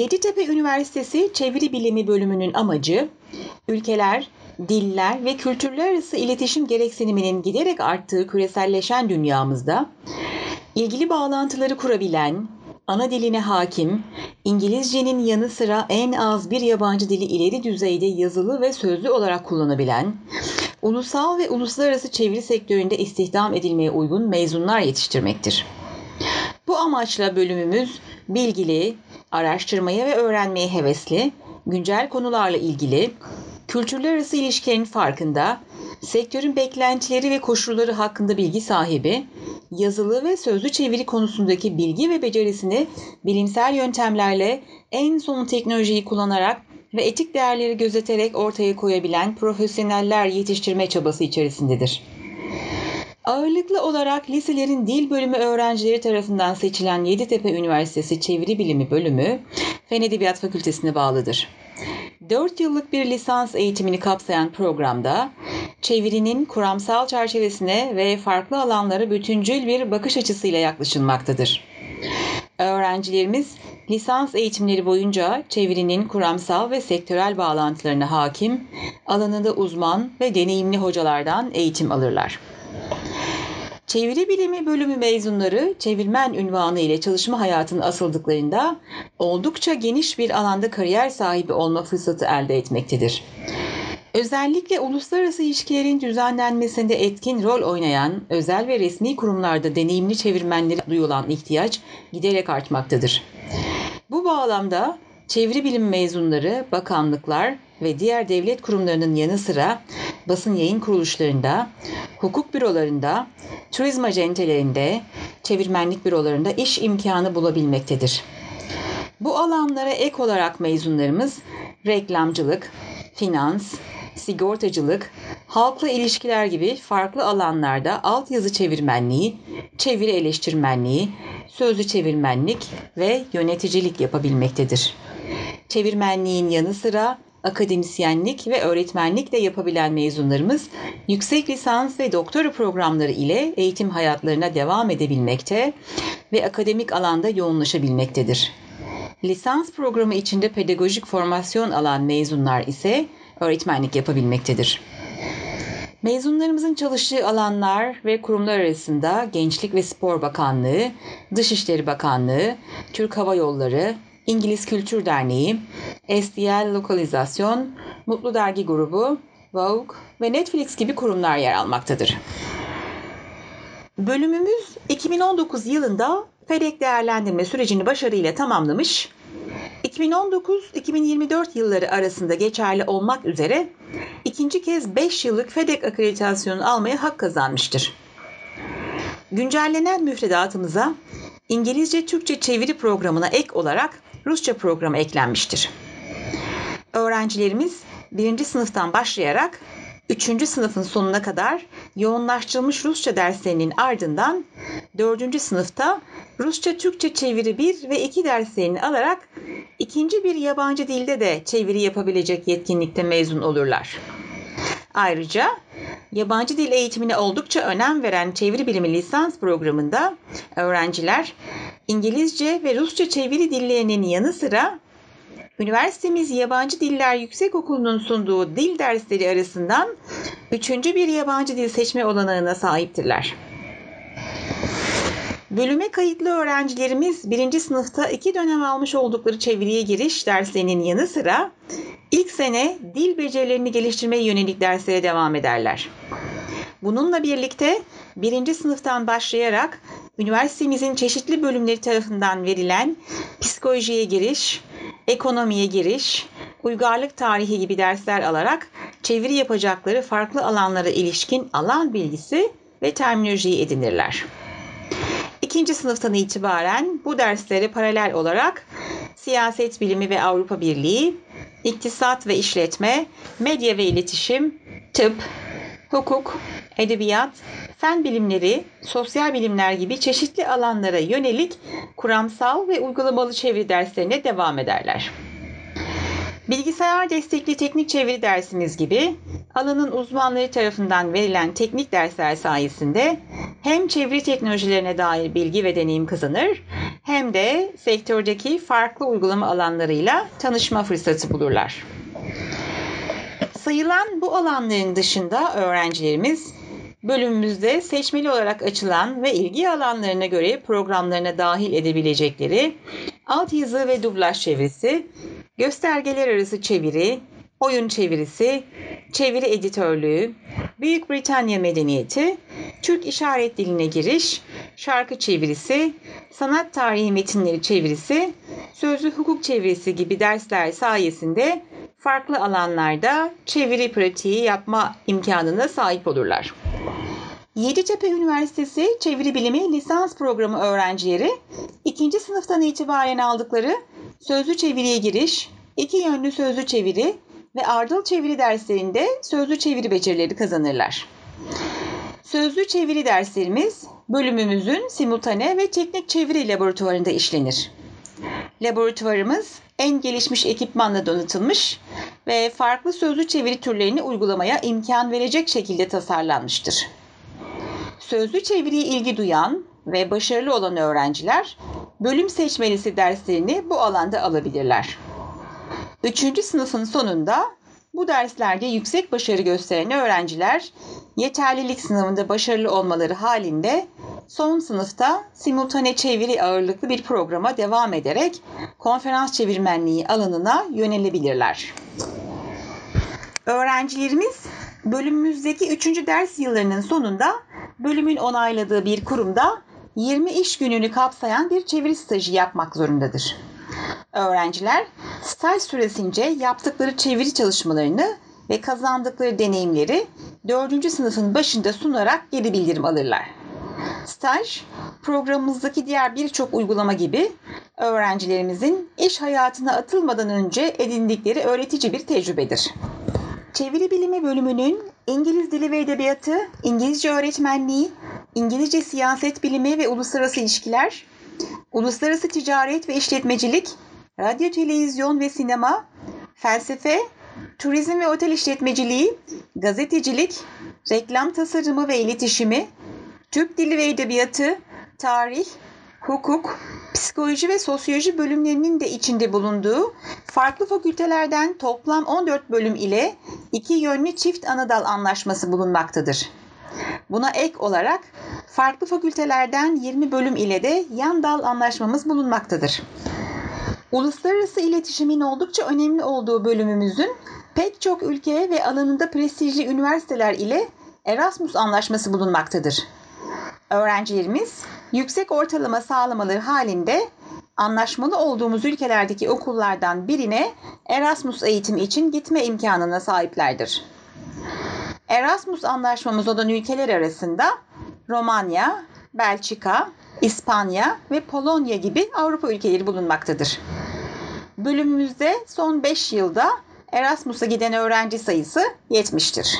Yeditepe Üniversitesi Çeviri Bilimi bölümünün amacı, ülkeler, diller ve kültürler arası iletişim gereksiniminin giderek arttığı küreselleşen dünyamızda ilgili bağlantıları kurabilen, ana diline hakim, İngilizcenin yanı sıra en az bir yabancı dili ileri düzeyde yazılı ve sözlü olarak kullanabilen, ulusal ve uluslararası çeviri sektöründe istihdam edilmeye uygun mezunlar yetiştirmektir. Bu amaçla bölümümüz bilgili, araştırmaya ve öğrenmeye hevesli, güncel konularla ilgili, kültürler arası ilişkilerin farkında, sektörün beklentileri ve koşulları hakkında bilgi sahibi, yazılı ve sözlü çeviri konusundaki bilgi ve becerisini bilimsel yöntemlerle en son teknolojiyi kullanarak ve etik değerleri gözeterek ortaya koyabilen profesyoneller yetiştirme çabası içerisindedir. Ağırlıklı olarak liselerin dil bölümü öğrencileri tarafından seçilen Yeditepe Üniversitesi Çeviri Bilimi bölümü Fen Edebiyat Fakültesine bağlıdır. 4 yıllık bir lisans eğitimini kapsayan programda çevirinin kuramsal çerçevesine ve farklı alanlara bütüncül bir bakış açısıyla yaklaşılmaktadır. Öğrencilerimiz lisans eğitimleri boyunca çevirinin kuramsal ve sektörel bağlantılarına hakim, alanında uzman ve deneyimli hocalardan eğitim alırlar. Çeviri bilimi bölümü mezunları çevirmen ünvanı ile çalışma hayatına asıldıklarında oldukça geniş bir alanda kariyer sahibi olma fırsatı elde etmektedir. Özellikle uluslararası ilişkilerin düzenlenmesinde etkin rol oynayan özel ve resmi kurumlarda deneyimli çevirmenlere duyulan ihtiyaç giderek artmaktadır. Bu bağlamda çeviri bilim mezunları, bakanlıklar ve diğer devlet kurumlarının yanı sıra basın yayın kuruluşlarında, hukuk bürolarında, turizm acentelerinde, çevirmenlik bürolarında iş imkanı bulabilmektedir. Bu alanlara ek olarak mezunlarımız reklamcılık, finans, sigortacılık, halkla ilişkiler gibi farklı alanlarda altyazı çevirmenliği, çeviri eleştirmenliği, sözlü çevirmenlik ve yöneticilik yapabilmektedir. Çevirmenliğin yanı sıra akademisyenlik ve öğretmenlik de yapabilen mezunlarımız yüksek lisans ve doktora programları ile eğitim hayatlarına devam edebilmekte ve akademik alanda yoğunlaşabilmektedir. Lisans programı içinde pedagojik formasyon alan mezunlar ise öğretmenlik yapabilmektedir. Mezunlarımızın çalıştığı alanlar ve kurumlar arasında Gençlik ve Spor Bakanlığı, Dışişleri Bakanlığı, Türk Hava Yolları, İngiliz Kültür Derneği, SDL Lokalizasyon, Mutlu Dergi Grubu, Vogue ve Netflix gibi kurumlar yer almaktadır. Bölümümüz 2019 yılında FEDEK değerlendirme sürecini başarıyla tamamlamış 2019-2024 yılları arasında geçerli olmak üzere ikinci kez 5 yıllık FEDEK akreditasyonu almaya hak kazanmıştır. Güncellenen müfredatımıza İngilizce Türkçe çeviri programına ek olarak Rusça programı eklenmiştir. Öğrencilerimiz birinci sınıftan başlayarak 3. sınıfın sonuna kadar yoğunlaştırılmış Rusça derslerinin ardından 4. sınıfta Rusça Türkçe çeviri 1 ve 2 derslerini alarak ikinci bir yabancı dilde de çeviri yapabilecek yetkinlikte mezun olurlar. Ayrıca yabancı dil eğitimine oldukça önem veren çeviri bilimi lisans programında öğrenciler İngilizce ve Rusça çeviri dillerinin yanı sıra Üniversitemiz Yabancı Diller Yüksekokulu'nun sunduğu dil dersleri arasından üçüncü bir yabancı dil seçme olanağına sahiptirler. Bölüme kayıtlı öğrencilerimiz birinci sınıfta iki dönem almış oldukları çeviriye giriş derslerinin yanı sıra ilk sene dil becerilerini geliştirmeye yönelik derslere devam ederler. Bununla birlikte birinci sınıftan başlayarak üniversitemizin çeşitli bölümleri tarafından verilen psikolojiye giriş, ekonomiye giriş, uygarlık tarihi gibi dersler alarak çeviri yapacakları farklı alanlara ilişkin alan bilgisi ve terminolojiyi edinirler. İkinci sınıftan itibaren bu derslere paralel olarak siyaset bilimi ve Avrupa Birliği, iktisat ve işletme, medya ve iletişim, tıp, hukuk, edebiyat, fen bilimleri, sosyal bilimler gibi çeşitli alanlara yönelik kuramsal ve uygulamalı çeviri derslerine devam ederler. Bilgisayar destekli teknik çeviri dersimiz gibi alanın uzmanları tarafından verilen teknik dersler sayesinde hem çeviri teknolojilerine dair bilgi ve deneyim kazanır hem de sektördeki farklı uygulama alanlarıyla tanışma fırsatı bulurlar. Sayılan bu alanların dışında öğrencilerimiz bölümümüzde seçmeli olarak açılan ve ilgi alanlarına göre programlarına dahil edebilecekleri altyazı ve dublaj çevirisi, göstergeler arası çeviri, oyun çevirisi, çeviri editörlüğü, Büyük Britanya medeniyeti, Türk işaret diline giriş, şarkı çevirisi, sanat tarihi metinleri çevirisi, sözlü hukuk çevirisi gibi dersler sayesinde farklı alanlarda çeviri pratiği yapma imkanına sahip olurlar. Yeditepe Üniversitesi Çeviri Bilimi lisans programı öğrencileri ikinci sınıftan itibaren aldıkları sözlü çeviriye giriş, iki yönlü sözlü çeviri ve ardıl çeviri derslerinde sözlü çeviri becerileri kazanırlar. Sözlü çeviri derslerimiz bölümümüzün simultane ve teknik çeviri laboratuvarında işlenir. Laboratuvarımız en gelişmiş ekipmanla donatılmış ve farklı sözlü çeviri türlerini uygulamaya imkan verecek şekilde tasarlanmıştır. Sözlü çeviriye ilgi duyan ve başarılı olan öğrenciler bölüm seçmelisi derslerini bu alanda alabilirler. Üçüncü sınıfın sonunda bu derslerde yüksek başarı gösteren öğrenciler yeterlilik sınavında başarılı olmaları halinde son sınıfta simultane çeviri ağırlıklı bir programa devam ederek konferans çevirmenliği alanına yönelebilirler. Öğrencilerimiz bölümümüzdeki 3. ders yıllarının sonunda bölümün onayladığı bir kurumda 20 iş gününü kapsayan bir çeviri stajı yapmak zorundadır. Öğrenciler staj süresince yaptıkları çeviri çalışmalarını ve kazandıkları deneyimleri 4. sınıfın başında sunarak geri bildirim alırlar. Staj, programımızdaki diğer birçok uygulama gibi öğrencilerimizin iş hayatına atılmadan önce edindikleri öğretici bir tecrübedir. Çeviri Bilimi bölümünün İngiliz Dili ve Edebiyatı, İngilizce Öğretmenliği, İngilizce Siyaset Bilimi ve Uluslararası İlişkiler, Uluslararası Ticaret ve İşletmecilik, Radyo, Televizyon ve Sinema, Felsefe, Turizm ve Otel İşletmeciliği, Gazetecilik, Reklam Tasarımı ve İletişimi, Türk Dili ve Edebiyatı, Tarih, Hukuk, Psikoloji ve Sosyoloji bölümlerinin de içinde bulunduğu farklı fakültelerden toplam 14 bölüm ile iki yönlü çift anadal anlaşması bulunmaktadır. Buna ek olarak farklı fakültelerden 20 bölüm ile de yan dal anlaşmamız bulunmaktadır. Uluslararası iletişimin oldukça önemli olduğu bölümümüzün pek çok ülke ve alanında prestijli üniversiteler ile Erasmus anlaşması bulunmaktadır. Öğrencilerimiz yüksek ortalama sağlamaları halinde anlaşmalı olduğumuz ülkelerdeki okullardan birine Erasmus eğitimi için gitme imkanına sahiplerdir. Erasmus anlaşmamız olan ülkeler arasında Romanya, Belçika, İspanya ve Polonya gibi Avrupa ülkeleri bulunmaktadır. Bölümümüzde son 5 yılda Erasmus'a giden öğrenci sayısı 70'tir.